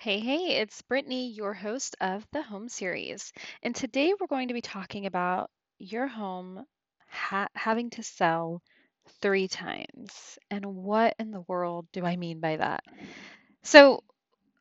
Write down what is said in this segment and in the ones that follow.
Hey, hey, it's Brittany, your host of the Home Series. And today we're going to be talking about your home ha having to sell three times. And what in the world do I mean by that? So,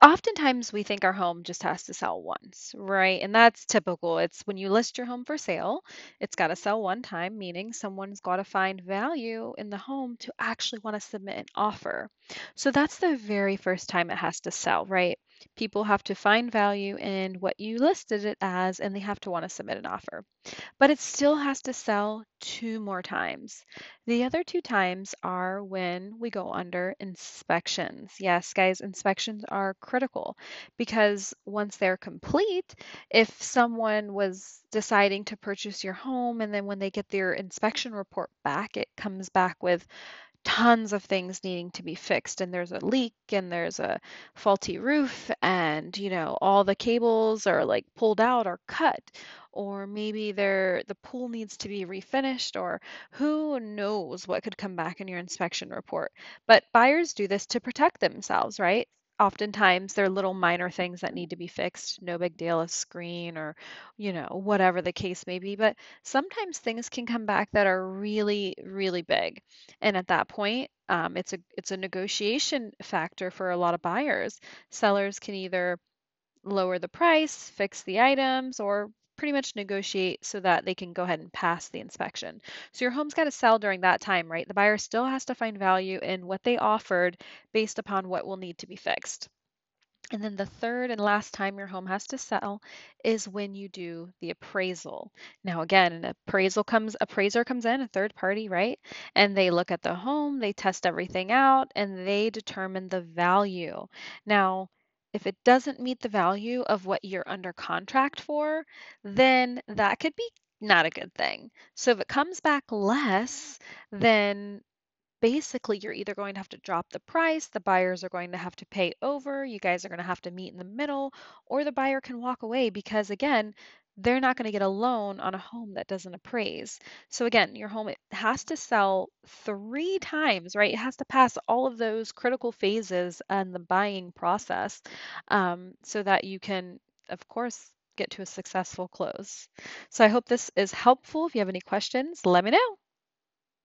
Oftentimes, we think our home just has to sell once, right? And that's typical. It's when you list your home for sale, it's got to sell one time, meaning someone's got to find value in the home to actually want to submit an offer. So that's the very first time it has to sell, right? People have to find value in what you listed it as, and they have to want to submit an offer but it still has to sell two more times. The other two times are when we go under inspections. Yes, guys, inspections are critical because once they're complete, if someone was deciding to purchase your home and then when they get their inspection report back, it comes back with tons of things needing to be fixed and there's a leak and there's a faulty roof and you know all the cables are like pulled out or cut or maybe there the pool needs to be refinished or who knows what could come back in your inspection report. But buyers do this to protect themselves right oftentimes they're little minor things that need to be fixed no big deal a screen or you know whatever the case may be but sometimes things can come back that are really really big and at that point, um, it's a it's a negotiation factor for a lot of buyers. Sellers can either lower the price, fix the items, or pretty much negotiate so that they can go ahead and pass the inspection. So your home's got to sell during that time, right? The buyer still has to find value in what they offered based upon what will need to be fixed. And then the third and last time your home has to sell is when you do the appraisal. Now again, an appraisal comes appraiser comes in, a third party, right? And they look at the home, they test everything out, and they determine the value. Now, if it doesn't meet the value of what you're under contract for, then that could be not a good thing. So if it comes back less, then basically you're either going to have to drop the price, the buyers are going to have to pay over, you guys are going to have to meet in the middle, or the buyer can walk away because again, they're not going to get a loan on a home that doesn't appraise. So again, your home it has to sell three times, right? It has to pass all of those critical phases and the buying process um, so that you can, of course, get to a successful close. So I hope this is helpful. If you have any questions, let me know.